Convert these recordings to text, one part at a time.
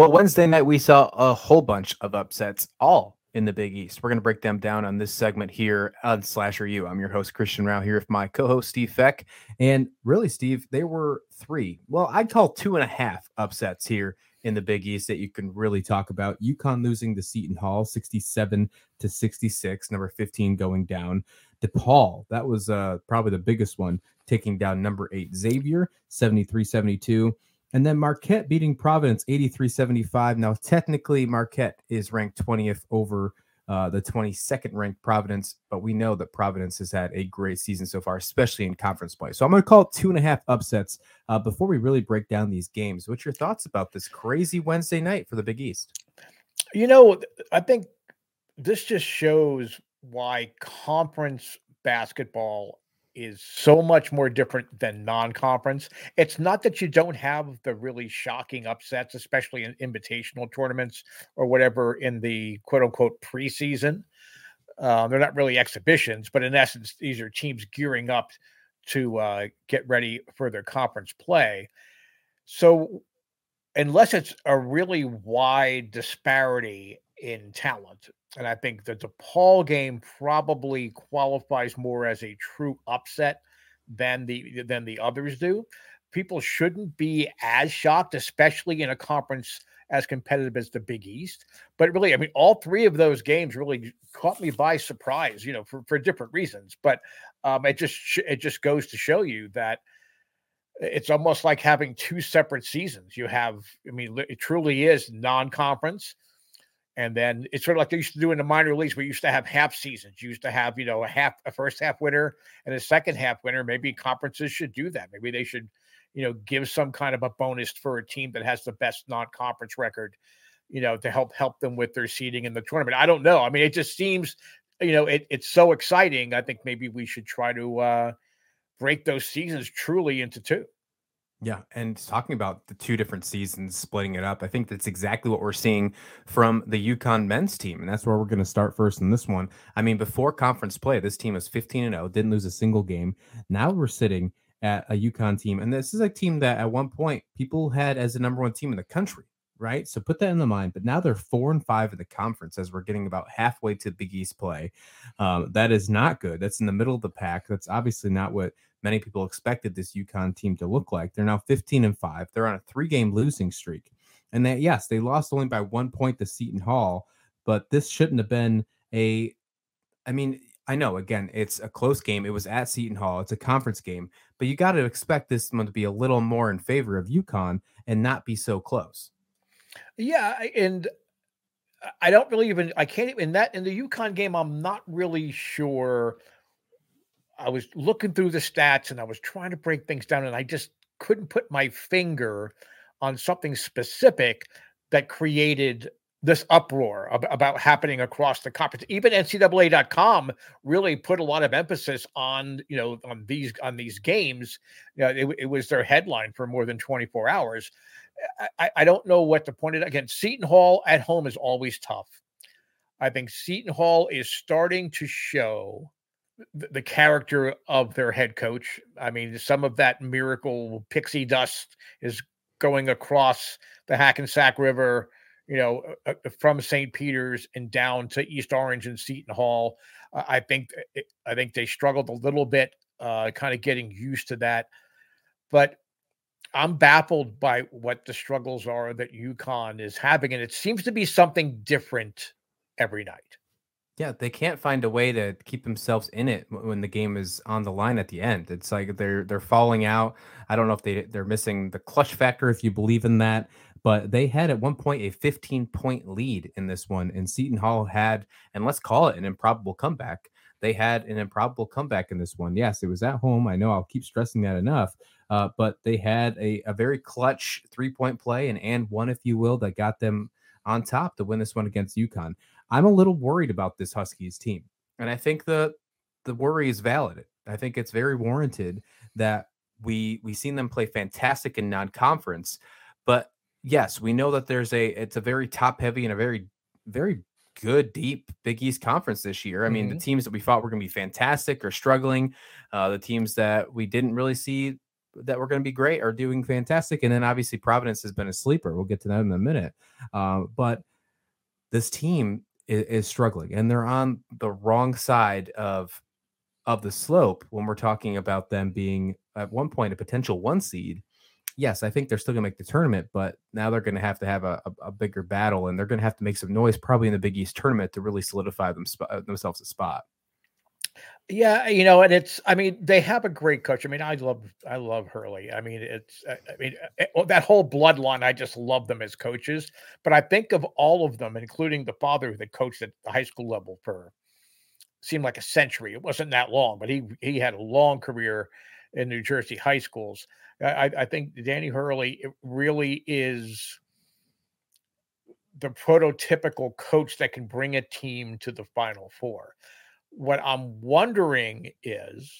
Well, Wednesday night we saw a whole bunch of upsets, all in the Big East. We're going to break them down on this segment here on Slasher U. I'm your host, Christian Rauh, here with my co host, Steve Fek. And really, Steve, there were three, well, I'd call two and a half upsets here in the Big East that you can really talk about. UConn losing to Seton Hall 67 to 66, number 15 going down. DePaul, that was uh, probably the biggest one, taking down number eight Xavier 73 72. And then Marquette beating Providence 83 75. Now, technically, Marquette is ranked 20th over uh, the 22nd ranked Providence, but we know that Providence has had a great season so far, especially in conference play. So I'm going to call it two and a half upsets uh, before we really break down these games. What's your thoughts about this crazy Wednesday night for the Big East? You know, I think this just shows why conference basketball is so much more different than non-conference. It's not that you don't have the really shocking upsets, especially in invitational tournaments or whatever in the quote unquote preseason. Uh, they're not really exhibitions, but in essence, these are teams gearing up to uh, get ready for their conference play. So, unless it's a really wide disparity in talent, and I think that the DePaul game probably qualifies more as a true upset than the than the others do. People shouldn't be as shocked, especially in a conference as competitive as the Big East. But really, I mean, all three of those games really caught me by surprise, you know, for, for different reasons. But um, it just it just goes to show you that it's almost like having two separate seasons. You have, I mean, it truly is non-conference and then it's sort of like they used to do in the minor leagues. We used to have half seasons. You used to have, you know, a half, a first half winner and a second half winner. Maybe conferences should do that. Maybe they should, you know, give some kind of a bonus for a team that has the best non-conference record, you know, to help help them with their seeding in the tournament. I don't know. I mean, it just seems, you know, it, it's so exciting. I think maybe we should try to uh, break those seasons truly into two. Yeah, and talking about the two different seasons, splitting it up, I think that's exactly what we're seeing from the UConn men's team, and that's where we're going to start first in this one. I mean, before conference play, this team was 15 and 0, didn't lose a single game. Now we're sitting at a UConn team, and this is a team that at one point people had as the number one team in the country, right? So put that in the mind. But now they're four and five in the conference as we're getting about halfway to Big East play. Um, that is not good. That's in the middle of the pack. That's obviously not what many people expected this UConn team to look like. They're now 15 and 5. They're on a three-game losing streak. And that yes, they lost only by 1 point to Seton Hall, but this shouldn't have been a I mean, I know again, it's a close game. It was at Seton Hall. It's a conference game, but you got to expect this one to be a little more in favor of UConn and not be so close. Yeah, and I don't really even I can't even in that in the UConn game, I'm not really sure I was looking through the stats and I was trying to break things down, and I just couldn't put my finger on something specific that created this uproar about happening across the conference. Even NCAA.com really put a lot of emphasis on you know on these on these games. You know, it, it was their headline for more than 24 hours. I, I don't know what to point it again. Seton Hall at home is always tough. I think Seton Hall is starting to show the character of their head coach. I mean, some of that miracle pixie dust is going across the Hackensack River, you know, uh, uh from St. Peter's and down to East Orange and Seton Hall. Uh, I think I think they struggled a little bit, uh, kind of getting used to that. But I'm baffled by what the struggles are that UConn is having, and it seems to be something different every night. Yeah, they can't find a way to keep themselves in it when the game is on the line at the end. It's like they're they're falling out. I don't know if they they're missing the clutch factor if you believe in that, but they had at one point a 15 point lead in this one, and Seton Hall had, and let's call it an improbable comeback. They had an improbable comeback in this one. Yes, it was at home. I know I'll keep stressing that enough, uh, but they had a, a very clutch three point play and and one, if you will, that got them on top to win this one against UConn. I'm a little worried about this Huskies team. And I think the the worry is valid. I think it's very warranted that we we've seen them play fantastic in non-conference, but yes, we know that there's a it's a very top heavy and a very very good deep Big East conference this year. I mean, mm-hmm. the teams that we thought were going to be fantastic are struggling. Uh, the teams that we didn't really see that were going to be great are doing fantastic. And then obviously Providence has been a sleeper. We'll get to that in a minute. Uh, but this team is, is, struggling, and they're on the wrong side of of the slope when we're talking about them being at one point a potential one seed. Yes, I think they're still going to make the tournament, but now they're going to have to have a, a, a bigger battle, and they're going to have to make some noise probably in the Big East tournament to really solidify them, uh, themselves a spot. Yeah, you know, and it's I mean, they have a great coach. I mean, I love I love Hurley. I mean, it's I mean, eh, that whole bloodline, I just love them as coaches. But I think of all of them, including the father that coached at the high school level for seemed like a century. It wasn't that long, but he he had a long career in New Jersey high schools. I, I think Danny Hurley really is the prototypical coach that can bring a team to the final four. What I'm wondering is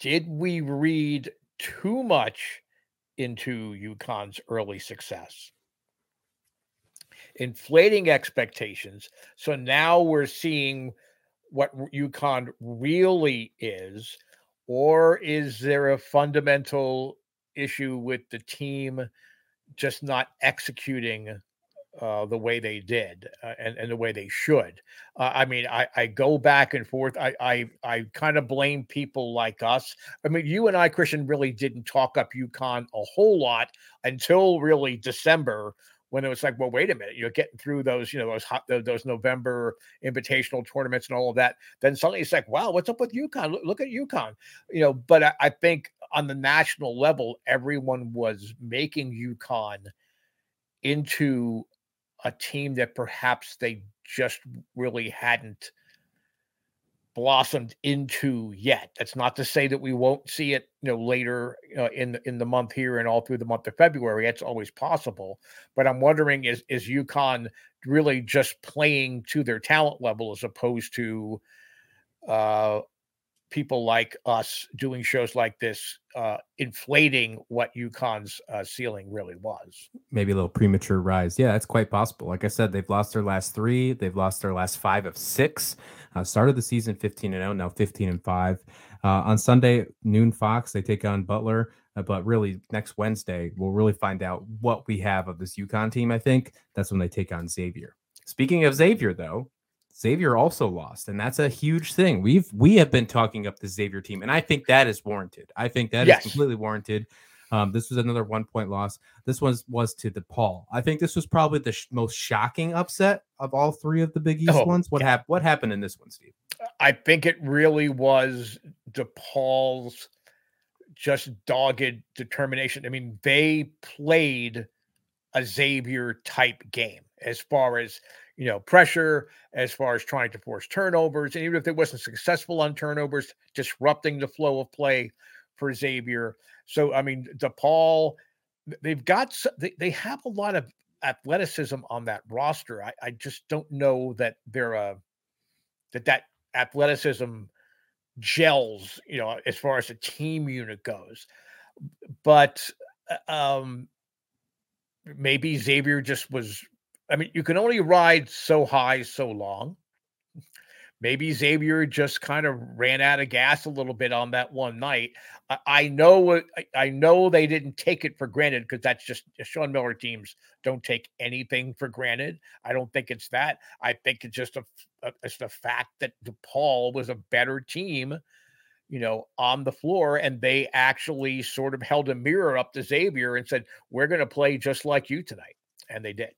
did we read too much into UConn's early success? Inflating expectations. So now we're seeing what UConn really is, or is there a fundamental issue with the team just not executing uh, the way they did uh, and, and the way they should. Uh, I mean, I, I go back and forth. I, I, I kind of blame people like us. I mean, you and I, Christian, really didn't talk up UConn a whole lot until really December when it was like, well, wait a minute, you're getting through those, you know, those hot, those November invitational tournaments and all of that. Then suddenly it's like, wow, what's up with UConn? Look, look at UConn, you know. But I, I think on the national level, everyone was making UConn into a team that perhaps they just really hadn't blossomed into yet. That's not to say that we won't see it, you know, later in the, in the month here and all through the month of February. That's always possible. But I'm wondering is is UConn really just playing to their talent level as opposed to uh, people like us doing shows like this uh, inflating what UConn's uh, ceiling really was. Maybe a little premature rise. Yeah, that's quite possible. Like I said, they've lost their last three. They've lost their last five of six. Uh, started the season 15 and 0, now 15 and 5. Uh, on Sunday, noon Fox, they take on Butler. Uh, but really, next Wednesday, we'll really find out what we have of this UConn team. I think that's when they take on Xavier. Speaking of Xavier, though, Xavier also lost, and that's a huge thing. We've we have been talking up the Xavier team, and I think that is warranted. I think that yes. is completely warranted. Um, this was another one point loss. This was was to DePaul. I think this was probably the sh- most shocking upset of all three of the Big East oh, ones. What yeah. happened? What happened in this one, Steve? I think it really was DePaul's just dogged determination. I mean, they played a Xavier type game as far as you know, pressure as far as trying to force turnovers. And even if they wasn't successful on turnovers, disrupting the flow of play for Xavier. So, I mean, DePaul, they've got, they, have a lot of athleticism on that roster. I, I just don't know that they're a, that that athleticism gels, you know, as far as a team unit goes. But, uh, um, maybe Xavier just was I mean, you can only ride so high so long. Maybe Xavier just kind of ran out of gas a little bit on that one night. I, I know, I know they didn't take it for granted because that's just Sean Miller teams don't take anything for granted. I don't think it's that. I think it's just a, a uh, it's the fact that DePaul was a better team, you know, on the floor, and they actually sort of held a mirror up to Xavier and said, "We're going to play just like you tonight," and they did.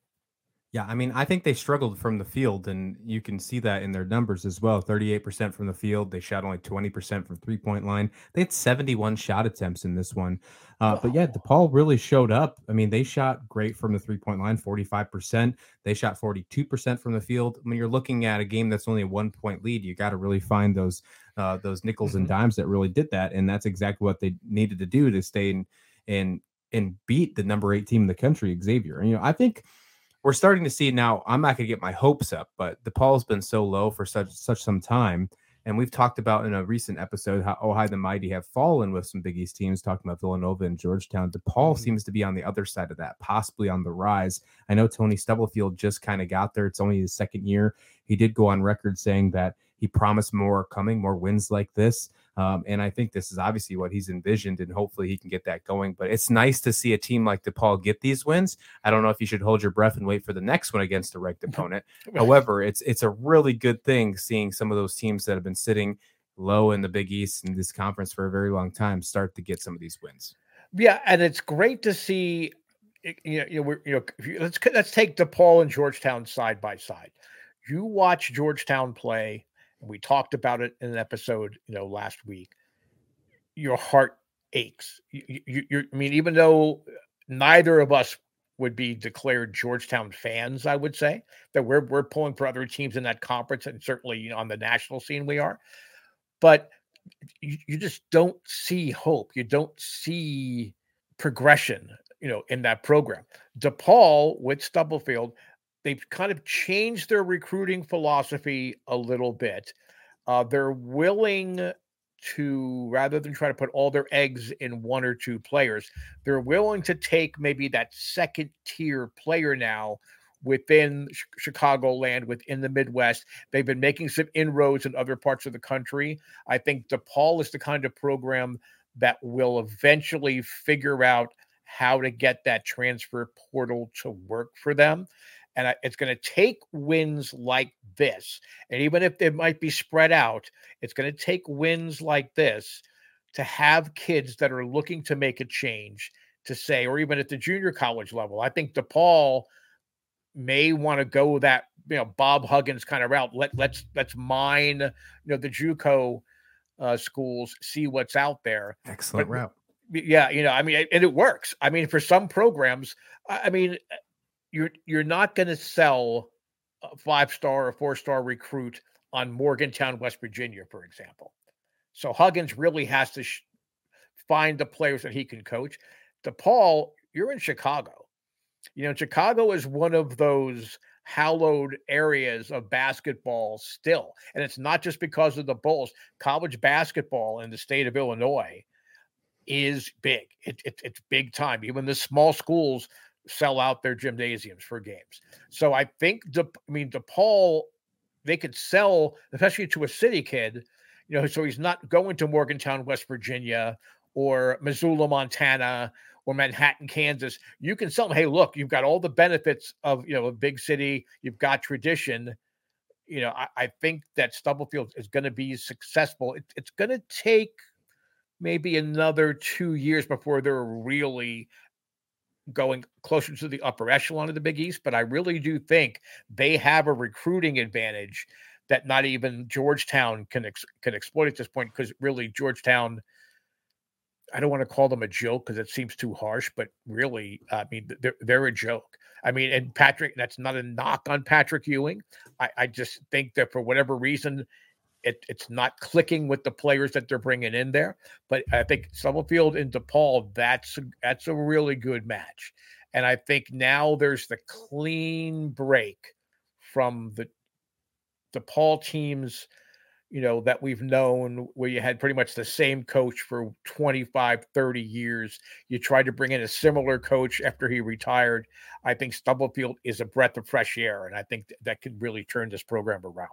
Yeah, I mean, I think they struggled from the field, and you can see that in their numbers as well. 38% from the field. They shot only 20% from three point line. They had 71 shot attempts in this one. Uh, but yeah, DePaul really showed up. I mean, they shot great from the three point line, 45%. They shot 42% from the field. When you're looking at a game that's only a one point lead, you got to really find those uh, those nickels mm-hmm. and dimes that really did that. And that's exactly what they needed to do to stay in and and beat the number eight team in the country, Xavier. And, you know, I think we're starting to see now. I'm not going to get my hopes up, but DePaul's been so low for such such some time, and we've talked about in a recent episode how Oh Ohio the Mighty have fallen with some Big East teams, talking about Villanova and Georgetown. DePaul mm-hmm. seems to be on the other side of that, possibly on the rise. I know Tony Stubblefield just kind of got there. It's only his second year. He did go on record saying that he promised more coming, more wins like this. Um, and I think this is obviously what he's envisioned, and hopefully he can get that going. But it's nice to see a team like DePaul get these wins. I don't know if you should hold your breath and wait for the next one against a ranked opponent. However, it's it's a really good thing seeing some of those teams that have been sitting low in the Big East in this conference for a very long time start to get some of these wins. Yeah, and it's great to see. You know, you know, you know you, let's let's take DePaul and Georgetown side by side. You watch Georgetown play we talked about it in an episode, you know, last week. Your heart aches. You, you, you, I mean, even though neither of us would be declared Georgetown fans, I would say that we're we're pulling for other teams in that conference, and certainly you know, on the national scene we are. But you, you just don't see hope. You don't see progression, you know, in that program. DePaul with Stubblefield, they've kind of changed their recruiting philosophy a little bit. Uh, they're willing to rather than try to put all their eggs in one or two players, they're willing to take maybe that second tier player now within Chicago land, within the Midwest. They've been making some inroads in other parts of the country. I think DePaul is the kind of program that will eventually figure out how to get that transfer portal to work for them. And it's going to take wins like this. And even if they might be spread out, it's going to take wins like this to have kids that are looking to make a change to say, or even at the junior college level. I think DePaul may want to go that, you know, Bob Huggins kind of route. Let let's let's mine, you know, the JUCO uh, schools, see what's out there. Excellent but, route. Yeah, you know, I mean, and it works. I mean, for some programs, I mean, you're you're not going to sell a five star or four star recruit on Morgantown, West Virginia, for example. So Huggins really has to sh- find the players that he can coach. DePaul, you're in Chicago. You know, Chicago is one of those hallowed areas of basketball still. And it's not just because of the Bulls. College basketball in the state of Illinois is big. It, it, it's big time. Even the small schools sell out their gymnasiums for games. So I think, De, I mean, DePaul, they could sell, especially to a city kid, you know, so he's not going to Morgantown, West Virginia, or Missoula, Montana, or Manhattan, Kansas. You can sell them, hey, look, you've got all the benefits of, you know, a big city, you've got tradition. You know, I, I think that Stubblefield is going to be successful. It, it's going to take maybe another two years before they're really going closer to the upper echelon of the Big East, but I really do think they have a recruiting advantage that not even Georgetown can ex- can exploit at this point because really Georgetown I don't want to call them a joke because it seems too harsh, but really, I mean, they're they're a joke. I mean, and Patrick, that's not a knock on Patrick Ewing. I, I just think that for whatever reason, it, it's not clicking with the players that they're bringing in there. But I think Stubblefield and DePaul, that's that's a really good match. And I think now there's the clean break from the DePaul teams, you know, that we've known where you had pretty much the same coach for 25, 30 years. You tried to bring in a similar coach after he retired. I think Stubblefield is a breath of fresh air, and I think that could really turn this program around.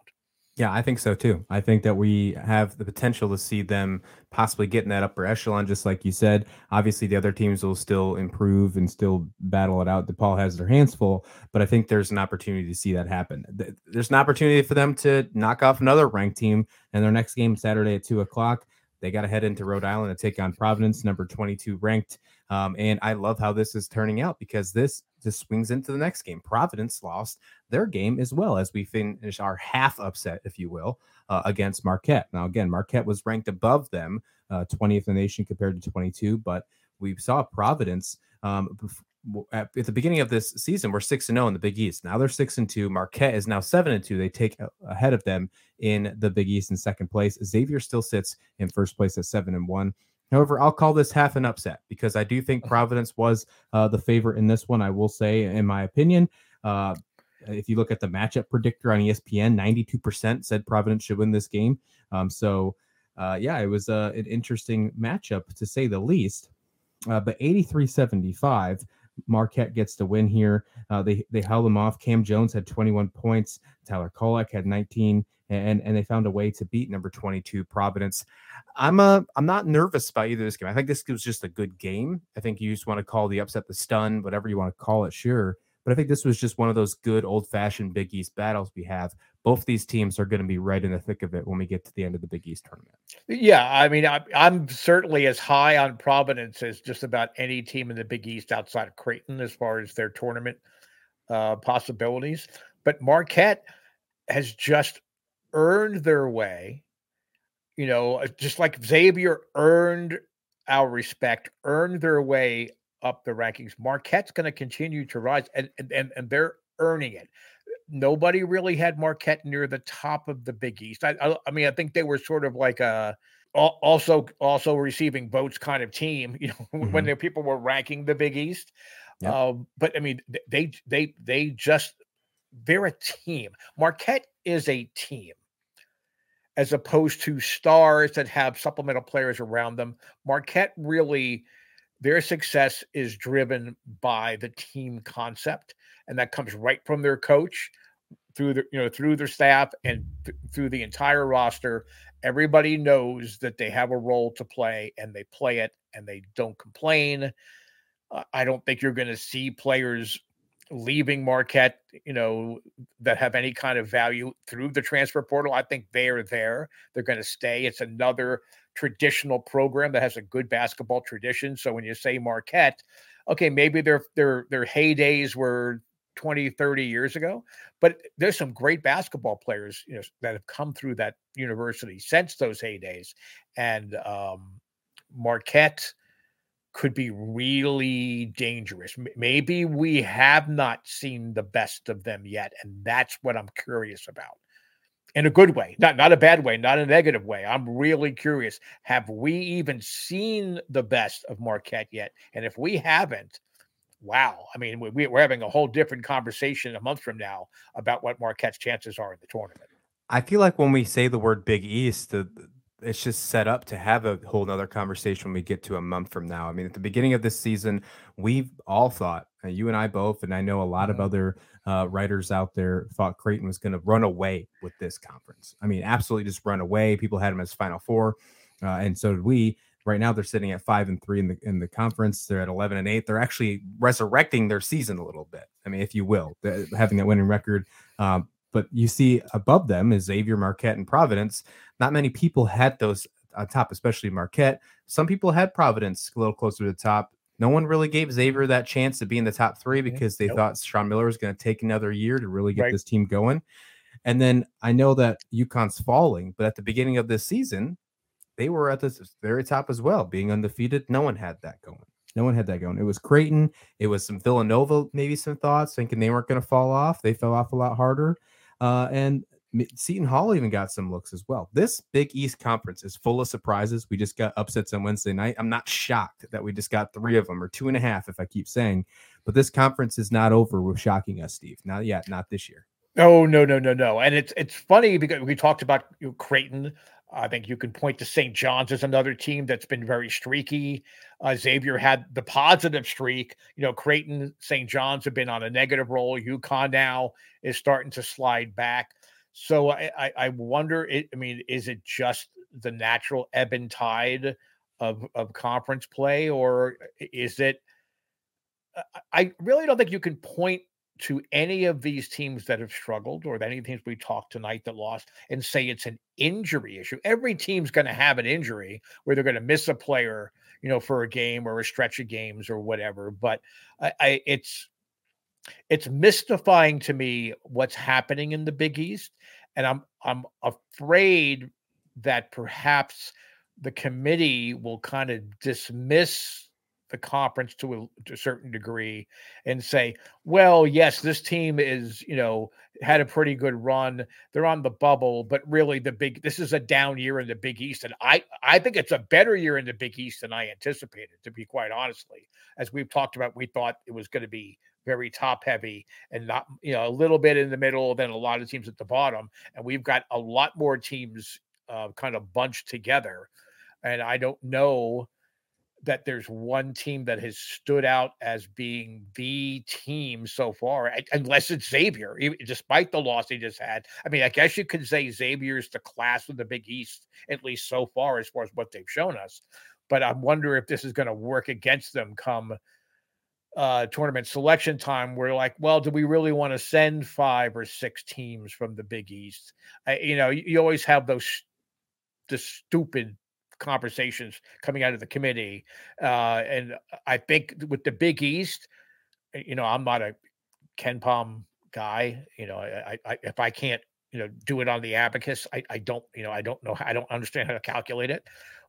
Yeah, I think so too. I think that we have the potential to see them possibly getting that upper echelon, just like you said. Obviously, the other teams will still improve and still battle it out. DePaul has their hands full, but I think there's an opportunity to see that happen. There's an opportunity for them to knock off another ranked team in their next game Saturday at two o'clock. They got to head into Rhode Island and take on Providence, number 22 ranked. Um, and I love how this is turning out because this just swings into the next game. Providence lost their game as well as we finish our half upset, if you will, uh, against Marquette. Now, again, Marquette was ranked above them, uh, 20th in the nation compared to 22, but we saw Providence um, at, the beginning of this season we're six and zero oh in the Big East. Now they're six and two. Marquette is now seven and two. They take ahead of them in the Big East in second place. Xavier still sits in first place at seven and one. However, I'll call this half an upset because I do think Providence was uh, the favorite in this one. I will say, in my opinion, uh, if you look at the matchup predictor on ESPN, 92% said Providence should win this game. Um, so, uh, yeah, it was uh, an interesting matchup to say the least. Uh, but 83 75 Marquette gets the win here. Uh, they they held them off. Cam Jones had 21 points. Tyler Kolek had 19, and and they found a way to beat number 22 Providence. I'm a uh, I'm not nervous about either this game. I think this was just a good game. I think you just want to call the upset the stun, whatever you want to call it, sure. But I think this was just one of those good old fashioned Big East battles we have. Both these teams are going to be right in the thick of it when we get to the end of the Big East tournament. Yeah, I mean, I'm certainly as high on Providence as just about any team in the Big East outside of Creighton as far as their tournament uh, possibilities. But Marquette has just earned their way. You know, uh, just like Xavier earned our respect, earned their way up the rankings. Marquette's going to continue to rise, and, and and they're earning it. Nobody really had Marquette near the top of the Big East. I, I, I mean, I think they were sort of like a also also receiving votes kind of team. You know, mm-hmm. when the people were ranking the Big East. Yep. Um, but I mean, they they they just they're a team. Marquette is a team as opposed to stars that have supplemental players around them. Marquette really their success is driven by the team concept, and that comes right from their coach through the you know through their staff and th- through the entire roster. Everybody knows that they have a role to play, and they play it, and they don't complain. Uh, I don't think you're going to see players leaving Marquette, you know, that have any kind of value through the transfer portal. I think they are there. They're going to stay. It's another traditional program that has a good basketball tradition. So when you say Marquette, okay, maybe their their their heydays were 20, 30 years ago, but there's some great basketball players, you know, that have come through that university since those heydays. And um, Marquette could be really dangerous. Maybe we have not seen the best of them yet, and that's what I'm curious about in a good way, not not a bad way, not a negative way. I'm really curious. Have we even seen the best of Marquette yet? And if we haven't, wow. I mean, we, we're having a whole different conversation a month from now about what Marquette's chances are in the tournament. I feel like when we say the word Big East, the, it's just set up to have a whole nother conversation when we get to a month from now. I mean, at the beginning of this season, we've all thought, uh, you and I both, and I know a lot of mm-hmm. other uh, writers out there thought Creighton was going to run away with this conference. I mean, absolutely just run away. People had them as Final Four, uh, and so did we. Right now, they're sitting at five and three in the in the conference. They're at eleven and eight. They're actually resurrecting their season a little bit. I mean, if you will, having that winning record. Um, but you see above them is Xavier Marquette and Providence. Not many people had those on top, especially Marquette. Some people had Providence a little closer to the top. No one really gave Xavier that chance to be in the top three because they nope. thought Sean Miller was going to take another year to really get right. this team going. And then I know that UConn's falling, but at the beginning of this season, they were at the very top as well, being undefeated. No one had that going. No one had that going. It was Creighton. It was some Villanova, maybe some thoughts, thinking they weren't going to fall off. They fell off a lot harder. Uh, and Seton Hall even got some looks as well. This Big East conference is full of surprises. We just got upsets on Wednesday night. I'm not shocked that we just got three of them or two and a half, if I keep saying. But this conference is not over with shocking us, Steve. Not yet. Not this year. Oh no, no, no, no. And it's it's funny because we talked about you know, Creighton. I think you can point to St. John's as another team that's been very streaky. Uh, Xavier had the positive streak. You know, Creighton, St. John's have been on a negative roll. UConn now is starting to slide back. So I, I wonder. It, I mean, is it just the natural ebb and tide of of conference play, or is it? I really don't think you can point to any of these teams that have struggled or any teams we talked tonight that lost and say it's an injury issue. Every team's going to have an injury where they're going to miss a player, you know, for a game or a stretch of games or whatever. But I, I it's it's mystifying to me what's happening in the Big East, and I'm I'm afraid that perhaps the committee will kind of dismiss the conference to a, to a, certain degree and say, well, yes, this team is, you know, had a pretty good run. They're on the bubble, but really the big this is a down year in the Big East. And I I think it's a better year in the Big East than I anticipated, to be quite honestly. As we've talked about, we thought it was going to be very top heavy and not you know a little bit in the middle than a lot of teams at the bottom and we've got a lot more teams uh, kind of bunched together and i don't know that there's one team that has stood out as being the team so far, unless it's Xavier, despite the loss he just had. I mean, I guess you could say Xavier is the class of the Big East, at least so far, as far as what they've shown us. But I wonder if this is going to work against them come uh, tournament selection time. We're like, well, do we really want to send five or six teams from the Big East? I, you know, you, you always have those the stupid conversations coming out of the committee. Uh, and I think with the Big East, eh, you know, I'm not a KenPom guy. You know, I, I if I can't, you know, do it on the abacus, I, I don't, you know, I don't know, I don't understand how to calculate it.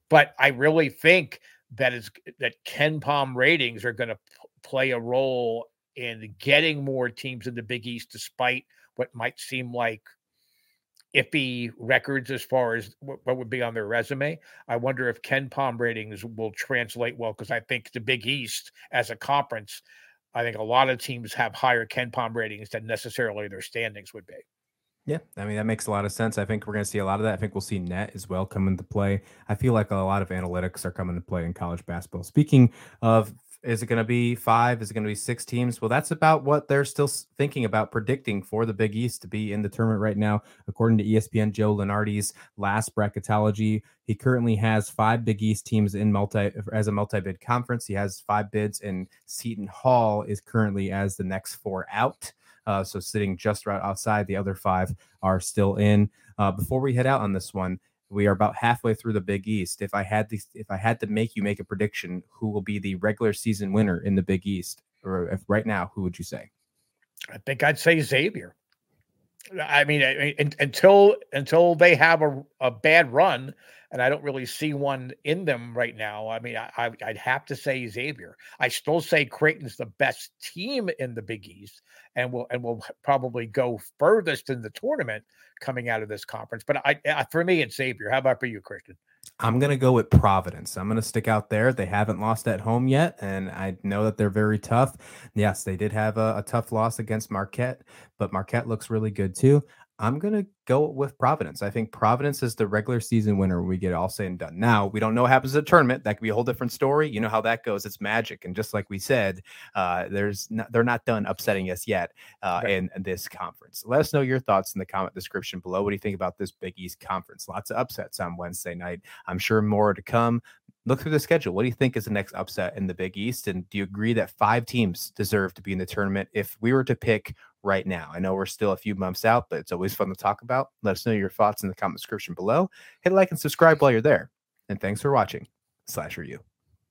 But I really think that is that KenPom ratings are going to p- play a role in getting more teams in the Big East, despite what might seem like iffy records as far as what would be on their resume. I wonder if KenPom ratings will translate well because I think the Big East as a conference, I think a lot of teams have higher KenPom ratings than necessarily their standings would be. Yeah, I mean that makes a lot of sense. I think we're going to see a lot of that. I think we'll see net as well come into play. I feel like a lot of analytics are coming to play in college basketball. Speaking of is it going to be five? Is it going to be six teams? Well, that's about what they're still thinking about predicting for the Big East to be in the tournament right now. According to ESPN, Joe Lunardi's last bracketology, he currently has five Big East teams in multi as a multi-bid conference. He has five bids, and Seton Hall is currently as the next four out. Uh, so sitting just right outside. The other five are still in. Uh, before we head out on this one, we are about halfway through the Big East. If I had to, if I had to make you make a prediction, who will be the regular season winner in the Big East, or right now, who would you say? I think I'd say Xavier. I mean, I mean until until they have a, a bad run, and I don't really see one in them right now. I mean, I, would have to say Xavier. I still say Creighton's the best team in the Big East, and will and will probably go furthest in the tournament coming out of this conference. But I, for me, it's Xavier. How about for you, Christian? I'm going to go with Providence. I'm going to stick out there. They haven't lost at home yet, and I know that they're very tough. Yes, they did have a, a tough loss against Marquette, but Marquette looks really good too. I'm going to go with Providence. I think Providence is the regular season winner when we get all said and done. Now, we don't know what happens at the tournament. That could be a whole different story. You know how that goes. It's magic. And just like we said, uh, there's not, they're not done upsetting us yet uh, right. in, this conference. Let us know your thoughts in the comment description below. What do you think about this Big East conference? Lots of upsets on Wednesday night. I'm sure more to come look through the schedule. What do you think is the next upset in the Big East? And do you agree that five teams deserve to be in the tournament? If we were to pick right now, I know we're still a few months out, but it's always fun to talk about. Let us know your thoughts in the comment description below. Hit like and subscribe while you're there. And thanks for watching. Slasher U.